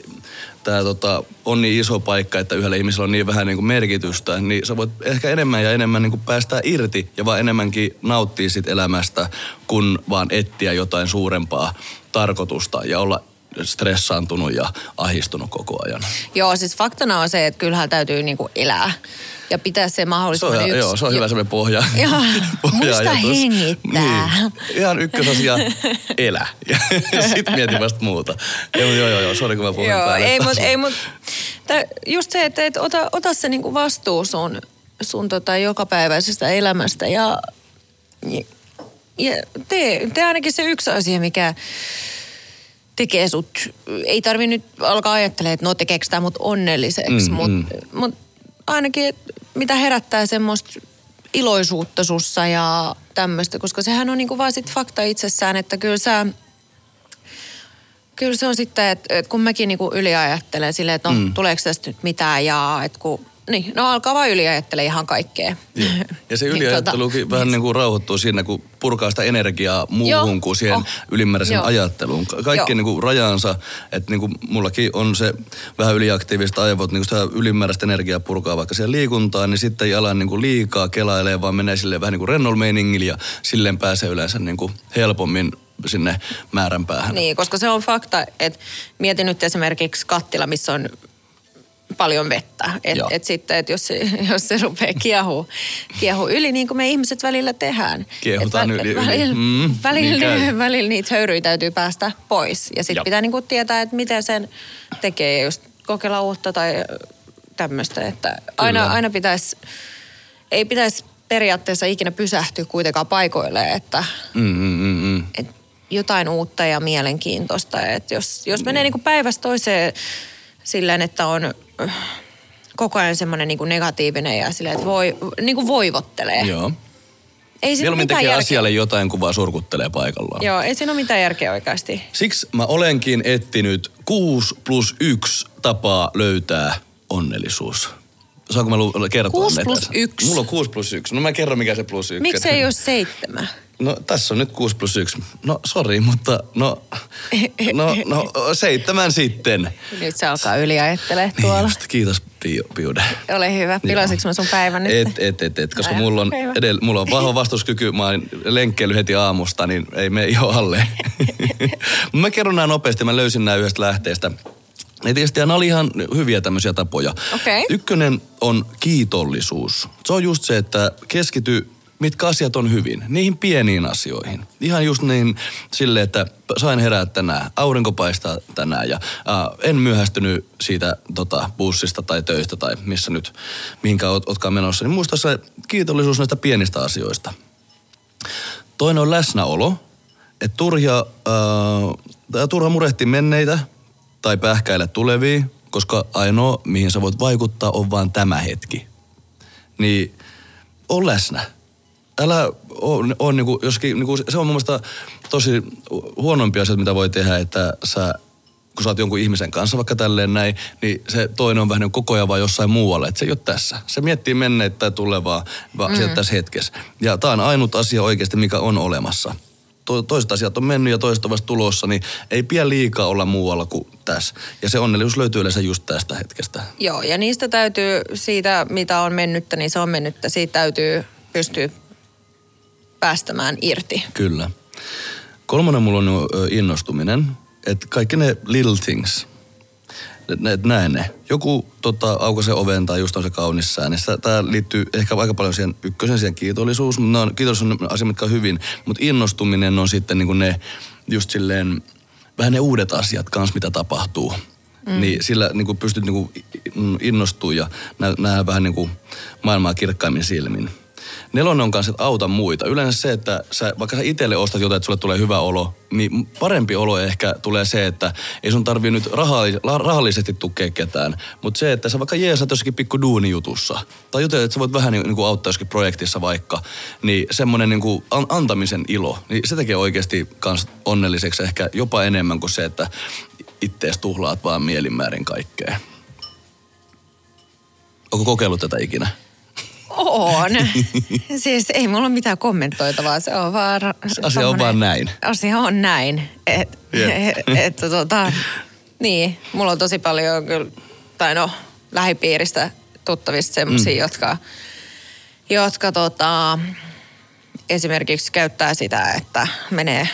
tämä tota, on niin iso paikka, että yhdellä ihmisellä on niin vähän niin kuin merkitystä, niin sä voit ehkä enemmän ja enemmän niin kuin päästää irti ja vaan enemmänkin nauttia sit elämästä, kun vaan etsiä jotain suurempaa tarkoitusta ja olla stressaantunut ja ahistunut koko ajan. Joo, siis faktana on se, että kyllähän täytyy niinku elää ja pitää se Se on, mahdollisimman yksi. joo, se on hyvä semmoinen pohja. (laughs) Joo, pohja-ajatus. muista hengittää. Niin. Ihan ykkösasia, elä. Ja (laughs) sitten mieti vasta muuta. Joo, joo, joo, joo. sori kun mä puhun Joo, päälle. ei mut, ei mut, tää, just se, että et ota, ota se niinku vastuu sun, sun tota jokapäiväisestä elämästä ja, ja, ja tee, tee ainakin se yksi asia, mikä tekee sut, ei tarvi nyt alkaa ajattelemaan, että no tekeekö tämä mut onnelliseksi, Mm, mm, mm. mutta mut ainakin et mitä herättää semmoista iloisuutta sussa ja tämmöistä, koska sehän on niinku vaan sit fakta itsessään, että kyllä sä, Kyllä se on sitten, että, että kun mäkin niinku yliajattelen silleen, että no mm. tuleeko tästä nyt mitään ja että kun, niin, no alkaa vaan yliajattelemaan ihan kaikkea. Joo. (laughs) Ja se Niin, yliajattelukin tota, vähän niin kuin rauhoittuu siinä, kun purkaa sitä energiaa muuhun Joo. kuin siihen Oh. ylimääräisen Joo. ajatteluun. Ka- Kaikki niin kuin rajansa, että niin kuin mullakin on se vähän yliaktiivista aivot, niin kuin sitä ylimääräistä energiaa purkaa vaikka siihen liikuntaan, niin sitten ei ala niin kuin liikaa kelailee, vaan menee silleen vähän niin kuin rennolla meiningillä ja silleen pääsee yleensä niin kuin helpommin sinne määränpäähän. Niin, koska se on fakta, että mietin nyt esimerkiksi kattila, missä on paljon vettä. Että Joo. et sitten, että jos (laughs) jos se rupeaa kiehuu, kiehuu yli, niin kuin me ihmiset välillä tehdään. Kiehutaan Et yli- yli. Välillä, Mm, välillä, niin välillä niitä höyryjä täytyy päästä pois. Ja sitten pitää niinku tietää, että miten sen tekee. Ja just kokeilla uutta tai tämmöistä. Että aina, Kyllä. aina pitäisi, ei pitäisi periaatteessa ikinä pysähtyä kuitenkaan paikoilleen, että Mm, mm, mm, mm. et jotain uutta ja mielenkiintoista. Et jos, jos menee niinku päivästä toiseen silleen, että on äh, koko ajan semmoinen niinku negatiivinen ja silleen, että voi, niinku voivottelee. Joo. Ei siinä Mieluummin tekee järkeä. asialle jotain, kun vaan surkuttelee paikallaan. Joo, ei siinä ole mitään järkeä oikeasti. Siksi mä olenkin etsinyt 6 plus 1 tapaa löytää onnellisuus. Saanko mä lu- kertoa Kuusi ne plus tässä? yksi. Mulla on 6 plus 1. No mä kerron mikä se plus 1. Miksi ei ole seitsemän? No tässä on nyt 6 plus 1. No sori, mutta no, no, no seitsemän sitten. Nyt se alkaa yliajattelemaan Niin tuolla. just, kiitos Pio, Piude. Ole hyvä. Pilasinko mä sun päivän nyt? Et, et, et, et, koska mulla on, edellä, mulla on vahva vastuskyky, mä oon lenkkeily heti aamusta, niin ei me jo alle. (laughs) mä kerron nämä nopeasti, mä löysin nämä yhdestä lähteestä. Ja tietysti nämä oli ihan hyviä tämmöisiä tapoja. Okei. Ykkönen on kiitollisuus. Se on just se, että keskity, mitkä asiat on hyvin. Niihin pieniin asioihin. Ihan just niin silleen, että sain herää tänään, aurinko paistaa tänään ja äh, en myöhästynyt siitä tota, bussista tai töistä tai missä nyt, mihinkään oot, ootkaan menossa. Niin muista se kiitollisuus näistä pienistä asioista. Toinen on läsnäolo. Että turhia, äh, turha murehti menneitä tai pähkäillä tulevia, koska ainoa, mihin sä voit vaikuttaa, on vaan tämä hetki. Niin on läsnä. Älä on, on niinku, joskin, niinku, se on mun mielestä tosi huonompi asia, mitä voi tehdä, että sä kun sä oot jonkun ihmisen kanssa vaikka tälleen näin, niin se toinen on vähän niin koko ajan vaan jossain muualla, että se ei ole tässä. Se miettii menneitä tai tulevaa, vaan mm. sieltä tässä hetkessä. Ja tää on ainut asia oikeasti, mikä on olemassa. To, toiset asiat on mennyt ja toiset on vasta tulossa, niin ei pidä liikaa olla muualla kuin tässä. Ja se onnellisuus löytyy yleensä just tästä hetkestä. Joo, ja niistä täytyy, siitä mitä on mennyttä, niin se on mennyttä. Siitä täytyy pystyä päästämään irti. Kyllä. Kolmonen mulla on innostuminen, että kaikki ne little things, ne, et näen ne. Joku tota, aukaisee oven tai just on se kaunis sää, niin tämä liittyy ehkä aika paljon siihen ykkösen, siihen kiitollisuus. mutta on, kiitos on asia, mitkä on hyvin, mutta innostuminen on sitten niin ne just silleen, vähän ne uudet asiat kanssa, mitä tapahtuu. mm. niin sillä niin kuin pystyt niin kuin innostumaan ja nä- nähdä vähän niin kuin maailmaa kirkkaimmin silmin. Nelonen on kanssa, että auta muita. Yleensä se, että sä, vaikka sä itselle ostat jotain, että sulle tulee hyvä olo, niin parempi olo ehkä tulee se, että ei sun tarvii nyt rahallis- rahallisesti tukea ketään. Mutta se, että sä vaikka jeesat jossakin pikku duunijutussa, tai jotain, että sä voit vähän niin kuin auttaa jossakin projektissa vaikka, niin semmoinen niin kuin antamisen ilo, niin se tekee oikeasti kans onnelliseksi ehkä jopa enemmän kuin se, että ittees tuhlaat vaan mielinmäärin kaikkea. Onko kokeillut tätä ikinä? On. (laughs) siis ei mulla ole mitään kommentoitavaa, se on vaan... Asia on vaan näin. Asia on näin. Et, yeah. (laughs) et, tota, niin, mulla on tosi paljon kyllä, tai no, lähipiiristä tuttavista semmosia, mm. jotka, jotka tota, esimerkiksi käyttää sitä, että menee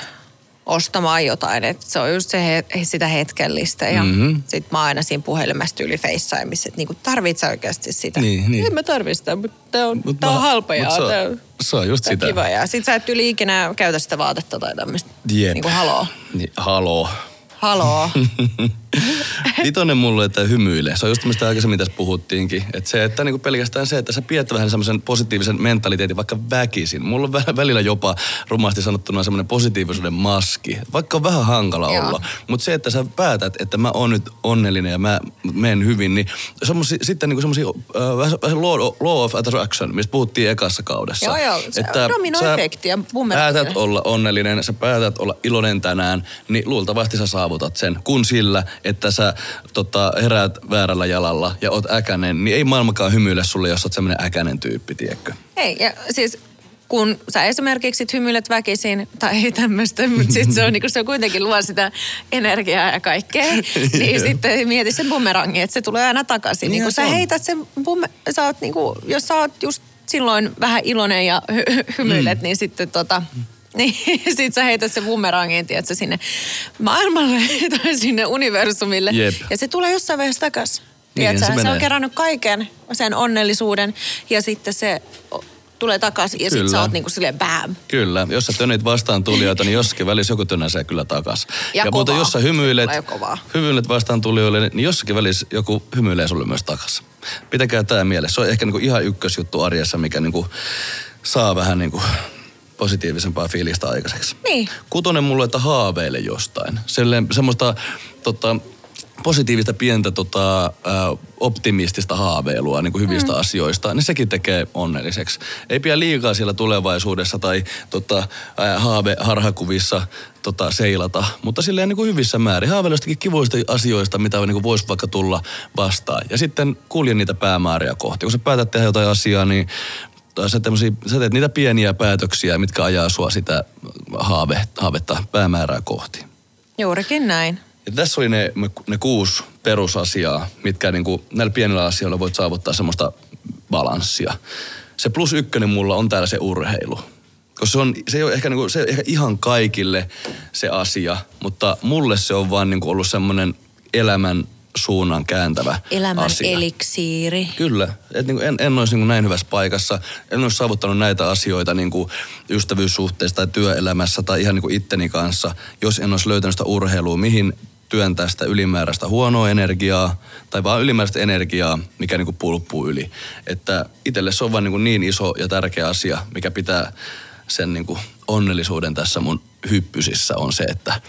ostamaan jotain. Et se on just se he, sitä hetkellistä. Ja mm-hmm. sit mä aina siinä puhelimesta yli FaceTimeissa, että niinku tarvitsee oikeasti sitä. Niin, niin. En mä tarvitse sitä, mutta tää on, mut tää on halpa ja se, on, se on just sitä. kiva. Ja sit sä et yli ikinä käytä sitä vaatetta tai tämmöistä. Jep. Niinku haloo. Niin, haloo. Haloo. (laughs) (laughs) Vitonen mulle, että hymyile. Se on just mistä aikaisemmin tässä puhuttiinkin. Että se, että niinku pelkästään se, että sä pidät vähän semmoisen positiivisen mentaliteetin vaikka väkisin. Mulla on välillä jopa rumasti sanottuna semmoinen positiivisuuden maski. Vaikka on vähän hankala Joo. olla. Mutta se, että sä päätät, että mä oon nyt onnellinen ja mä menen hyvin, niin semmosi, sitten niinku semmoisia äh, vähän law, law of attraction, mistä puhuttiin ekassa kaudessa. Joo, joo. Se että dominoefekti ja päätät olla onnellinen, sä päätät olla iloinen tänään, niin luultavasti sä saavutat sen. Kun sillä, että sä tota, heräät väärällä jalalla ja oot äkänen, niin ei maailmakaan hymyile sulle, jos oot semmoinen äkänen tyyppi, tiedätkö? Ei, ja siis kun sä esimerkiksi hymyilet väkisin tai tämmöistä, mutta sitten se on, (laughs) niin se on kuitenkin luo sitä energiaa ja kaikkea, (laughs) niin sitten mieti sen bumerangin, että se tulee aina takaisin. Niin, niin kun sä heität sen bume, sä oot niin kuin, jos sä oot just silloin vähän iloinen ja hy- hymyilet, mm. niin sitten tota, niin, (laughs) sit sä heität se bumerangin, tiedätkö, sinne maailmalle (laughs) tai sinne universumille. Jep. Ja se tulee jossain vaiheessa takaisin. Niin, se, se on kerännyt kaiken sen onnellisuuden ja sitten se tulee takaisin ja sitten sä oot niinku silleen bam. Kyllä, jos sä tönit vastaan tulijoita, niin jossakin välissä joku tönäsee kyllä takas. Ja, ja mutta jos sä hymyilet, hymyilet vastaan tulijoille, niin jossakin välissä joku hymyilee sulle myös takas. Pitäkää tämä mielessä. Se on ehkä niinku ihan ykkösjuttu arjessa, mikä niinku saa vähän niinku positiivisempaa fiilistä aikaiseksi. Niin. Kutonen mulle, että haaveile jostain. Silleen, semmoista tota, positiivista pientä tota, optimistista haaveilua niin kuin hyvistä mm. asioista, niin sekin tekee onnelliseksi. Ei pidä liikaa siellä tulevaisuudessa tai tota, haave harhakuvissa tota, seilata, mutta silleen niin kuin hyvissä määrin. Haaveilla jostakin kivoista asioista, mitä niin voisi vaikka tulla vastaan. Ja sitten kulje niitä päämääriä kohti. Kun sä päätät tehdä jotain asiaa, niin sä, sä teet niitä pieniä päätöksiä, mitkä ajaa sua sitä haave, haavetta päämäärää kohti. Juurikin näin. Ja tässä oli ne, ne kuusi perusasiaa, mitkä niin kuin, näillä pienillä asioilla voit saavuttaa semmoista balanssia. Se plus ykkönen mulla on täällä se urheilu. Koska se, on, se ei ole ehkä, niin kuin, se ehkä ihan kaikille se asia, mutta mulle se on vaan niin kuin ollut semmoinen elämän suunnan kääntävä Elämän asia. eliksiiri. Kyllä. Et niin kuin en, en olisi niin kuin näin hyvässä paikassa. En olisi saavuttanut näitä asioita niin kuin ystävyyssuhteessa tai työelämässä tai ihan niin kuin itteni kanssa, jos en olisi löytänyt sitä urheilua, mihin työntää sitä ylimääräistä huonoa energiaa tai vaan ylimääräistä energiaa, mikä niin kuin pulppuu yli. Että itselle se on vaan niin, kuin niin iso ja tärkeä asia, mikä pitää sen niin kuin onnellisuuden tässä mun hyppysissä on se, että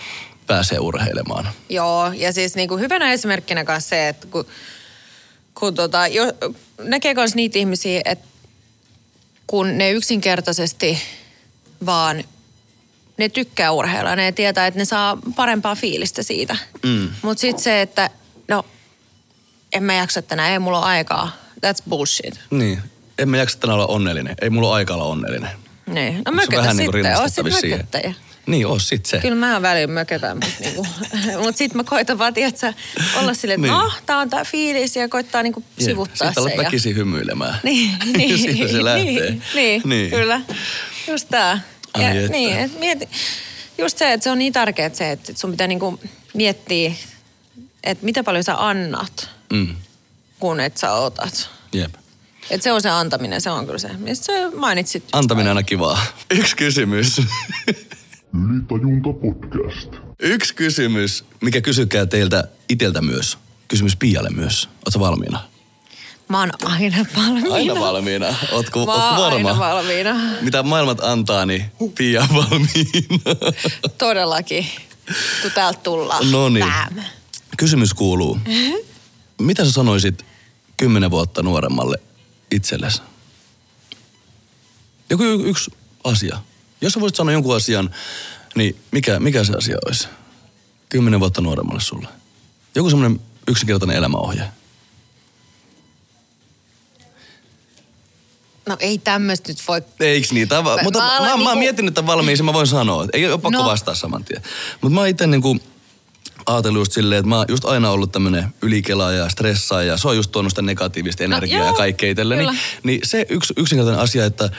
pääsee urheilemaan. Joo, ja siis niin kuin hyvänä esimerkkinä kanssa se, että kun, kun tota, jo, näkee myös niitä ihmisiä, että kun ne yksinkertaisesti vaan ne tykkää urheilla, ne tietää, että ne saa parempaa fiilistä siitä. Mm. Mutta sitten se, että no, en mä jaksa tänään, ei mulla ole aikaa. That's bullshit. Niin, en mä jaksa tänään olla onnellinen. Ei mulla ole aikaa olla onnellinen. Niin, no mökötä niinku sitten, oot mököttäjä. Niin, oo sit se. Kyllä mä välillä mökötän, mutta niinku, (laughs) mut sit mä koitan vaan, tiedätkö, olla silleen, että niin. no, tää on tää fiilis ja koittaa niinku sivuttaa Sitten sen. Sitten väkisin hymyilemään. (laughs) Niin, (laughs) niin. Siitä se lähtee. Niin, niin, niin. kyllä. Just tää. Ai ja, että. niin, et mieti, just se, että se on niin tärkeää se, että sun pitää niinku miettiä, että mitä paljon sä annat, mm. kun et sä otat. Jep. Et se on se antaminen, se on kyllä se. Mistä sä mainitsit? Antaminen aina kivaa. Yksi kysymys. Ylitajunta podcast. Yksi kysymys, mikä kysykää teiltä iteltä myös. kysymys Pialle myös. Ootko valmiina? Mä oon aina valmiina. Aina valmiina. Ootko, Mä ootko oon varma? aina valmiina. Mitä maailmat antaa, niin Pia on valmiina. Todellakin. Tu täältä tullaan. No niin. Kysymys kuuluu. Mitä sä sanoisit kymmenen vuotta nuoremmalle itsellesi? Joku y- yksi asia. Jos sä voisit sanoa jonkun asian, niin mikä, mikä se asia olisi? Kymmenen vuotta nuoremmalle sulle. Joku semmoinen yksinkertainen elämäohje. No ei tämmöistä nyt voi... Eiks niin? Mä- mutta mä mä, alan mä, niinku- miettinyt tämän valmiiksi, mä voin sanoa. Ei ole pakko No. vastaa saman tien. Mutta mä itse niinku ajatellut just silleen, että mä oon just aina ollut tämmönen ylikelaaja ja stressaaja. Se on just tuonut sitä negatiivista energiaa ja joo, kaikkea itselleni. kyllä. Niin se yksi yksinkertainen asia, että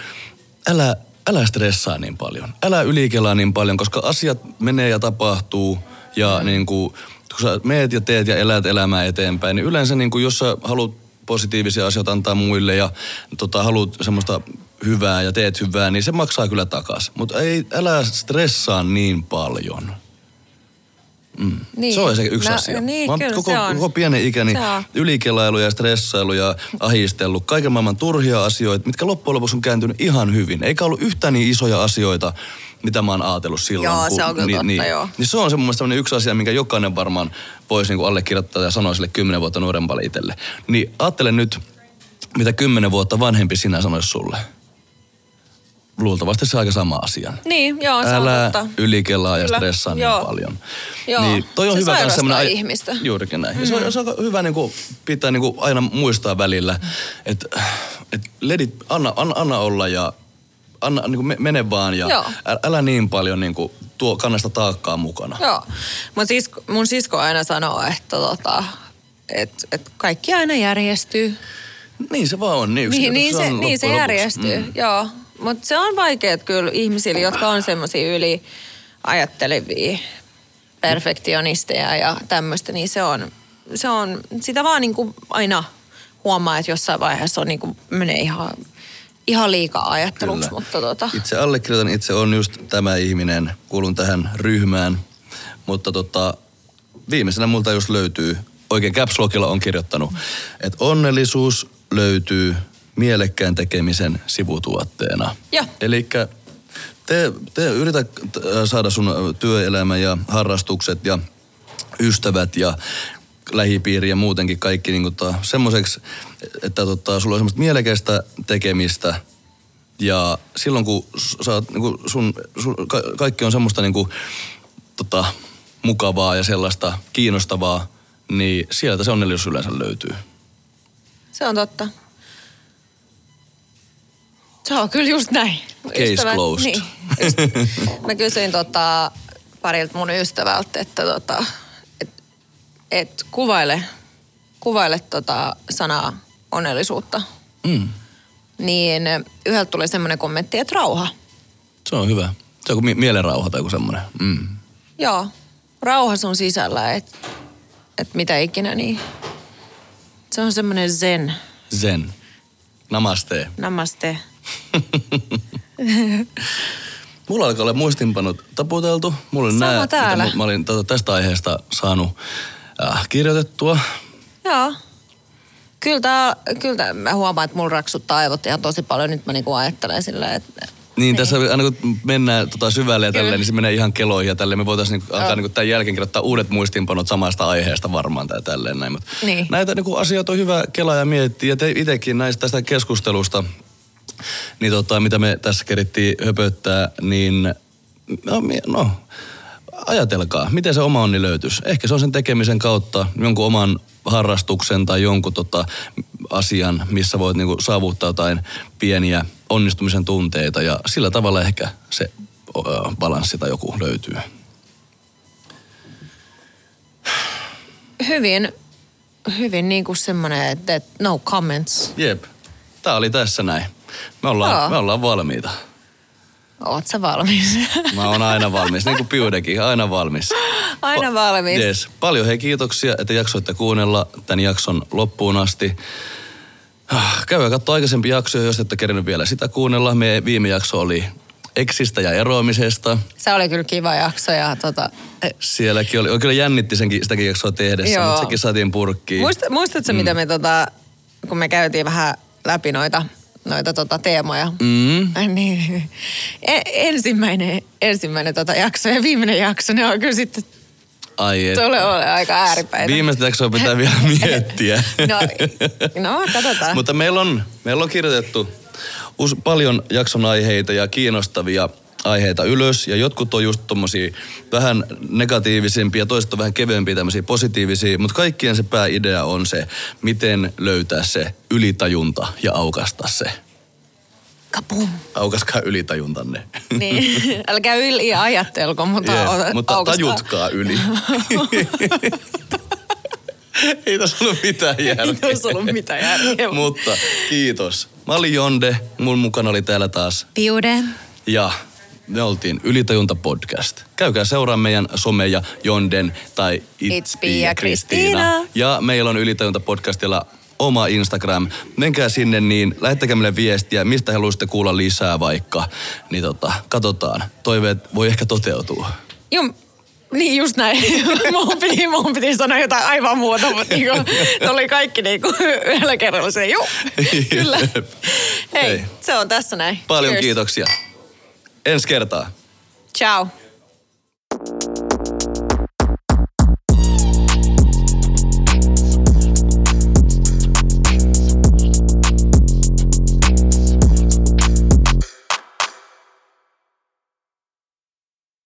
älä, älä stressaa niin paljon. Älä ylikelaa niin paljon, koska asiat menee ja tapahtuu. Ja mm. niin kuin, kun sä meet ja teet ja elät elämää eteenpäin, niin yleensä niin kuin, jos sä haluat positiivisia asioita antaa muille ja tota, haluat semmoista hyvää ja teet hyvää, niin se maksaa kyllä takas. Mutta ei, älä stressaa niin paljon. Niin. Se on se yksi no, asia. Niin, Mä kyllä koko, se on. koko pienen ikäni ylikelailu ja stressailu ja ahistellut. Kaiken maailman turhia asioita, mitkä loppujen lopuksi on kääntynyt ihan hyvin. Eikä ollut yhtään niin isoja asioita, mitä mä oon ajatellut silloin. Joo, se on kyllä niin, totta, niin, joo. Niin se on se mun mielestä yksi asia, minkä jokainen varmaan voisi niinku allekirjoittaa ja sanoa sille kymmenen vuotta nuoremmalle itselle. Niin ajattele nyt, mitä kymmenen vuotta vanhempi sinä sanoisi sulle. Luultavasti se aika sama asia. Niin, joo, se Älä on totta. ylikelaa ja Kyllä, stressaa niin joo. paljon. Joo, Niin toi on se hyvä semmonen aj- ihmistä. Juurikin näin. Mm. Se on, se on hyvä niin kuin, pitää niin kuin aina muistaa välillä, että et ledit, anna, anna, anna olla ja anna, niin kuin me, mene vaan ja Joo. älä, niin paljon niin kuin, tuo kannasta taakkaa mukana. Joo. Mun sisko, mun sisko aina sanoo, että tota, et, et kaikki aina järjestyy. Niin se vaan on. Niin, Niin, niin, se, on niin se järjestyy, mm. joo. Mutta se on vaikea kyllä ihmisille, jotka on semmoisia yli ajattelevia perfektionisteja ja tämmöistä, niin se on, se on, sitä vaan niin kuin aina huomaa, että jossain vaiheessa on niin kuin, menee ihan, ihan liikaa ajatteluksi, Kyllä. mutta tota, Itse allekirjoitan, itse on just tämä ihminen, kuulun tähän ryhmään. Mutta tota, viimeisenä multa just löytyy, oikein Caps Lockilla on kirjoittanut, että onnellisuus löytyy mielekkään tekemisen sivutuotteena. Joo. Eli te, te yritä äh, saada sun työelämä ja harrastukset ja ystävät ja lähipiiri ja muutenkin kaikki niin tota, semmoiseksi, että tota, sulla on semmoista mielekästä tekemistä ja silloin kun s- sä oot, niin kuin sun, sun, ka, kaikki on semmoista niin kuin, tota, mukavaa ja sellaista kiinnostavaa, niin sieltä se onnellisuus yleensä löytyy. se on totta. Se on kyllä just näin. Case closed. Niin, just. Mä kysyin tota, parilta mun ystävältä, että tota, et, et kuvaile, kuvaile tota sanaa onnellisuutta. Mm, Niin yhdeltä tuli semmoinen kommentti, että rauha. se on hyvä. Se on kuin mie- mielenrauha tai joku semmoinen. Mm. Joo, rauha sun sisällä, että et mitä ikinä, niin se on semmoinen zen. Zen. Namaste. Namaste. (laughs) Mulla alkaa olla muistinpanot taputeltu. Mulla oli Sama nää, täällä. Mitä mä, mä olin tota, tästä aiheesta saanut äh, kirjoitettua. Joo. Kyllä, tää, kyllä tää, mä huomaan, että mulla raksuttaa aivot ihan tosi paljon. Nyt mä niinku ajattelen silleen, että... Niin, tässä aina kun mennään tota syvälle ja tälleen, niin se menee ihan keloihin ja tälleen. Me voitaisiin niinku alkaa niinku tämän jälkeen kirjoittaa uudet muistinpanot samasta aiheesta varmaan tai tälleen näin. Mut Niin. Näitä niinku asioita on hyvä kelaa ja miettiä. Ja te itsekin näistä tästä keskustelusta, niin tota, mitä me tässä kerittiin höpöttää, niin no, no ajatelkaa, miten se oma onni löytyisi. Ehkä se on sen tekemisen kautta jonkun oman harrastuksen tai jonkun tota asian, missä voit niinku saavuttaa jotain pieniä onnistumisen tunteita ja sillä tavalla ehkä se ö, balanssi tai joku löytyy. Hyvin, hyvin niinku semmoinen, että no comments. Jep, tää oli tässä näin. Me ollaan, Joo. me ollaan valmiita. Oot sä valmis? (laughs) Mä oon aina valmis, niin kuin Piudekin, aina valmis. Aina valmis. Yes. Paljon hei kiitoksia, että jaksoitte kuunnella tämän jakson loppuun asti. Ah, Käykää katsoa aikaisempi jaksoja, jos ette kerännyt vielä sitä kuunnella. Meidän viime jakso oli eksistä ja eroamisesta. Se oli kyllä kiva jakso ja tota, e, Sielläkin oli, kyllä jännitti senkin, sitäkin jaksoa tehdessä, Joo. mutta sekin saatiin purkkiin. Muist, muistatko, mm. mitä me tota, kun me käytiin vähän läpi noita, noita tota teemoja? Mm. Niin. E- ensimmäinen, ensimmäinen tota jakso ja viimeinen jakso, ne on kyllä sitten Ai et. tulee ole aika ääripäitä. Viimeistä jaksoa pitää vielä (laughs) miettiä. No, no katsotaan. Mutta meillä on, meillä on kirjoitettu us, paljon jakson aiheita ja kiinnostavia aiheita ylös. Ja jotkut on just tommosia vähän negatiivisempia, toiset on vähän kevyempiä tämmöisiä positiivisia. Mutta kaikkien se pääidea on se, miten löytää se ylitajunta ja aukasta se. Kapum. Aukaskaa ylitajuntanne. Niin, (laughs) älkää yli ajattelko, mutta, Jee, ota- mutta tajutkaa yli. (laughs) Ei tässä ollut mitään järkeä. Ei olisi ollut mitään järkeä. Mutta kiitos. Mä olin Jonde, mun mukana oli täällä taas. Piude. Ja me oltiin Ylitajunta podcast. Käykää seuraa meidän someja Jonden tai It's Pia ja Kristiina. Ja meillä on Ylitajunta podcastilla oma Instagram. Menkää sinne niin, lähettäkää meille viestiä, mistä haluaisitte kuulla lisää vaikka. Niin tota, katsotaan. Toiveet voi ehkä toteutua. Joo, niin just näin. (laughs) mun, piti, mun piti sanoa jotain aivan muuta, mutta niinku, (laughs) tuli kaikki niinku (laughs) yhdellä kerralla se, juu, kyllä. Hei, Hei. se on tässä näin. Paljon Cheers. kiitoksia ensi kertaa. Ciao.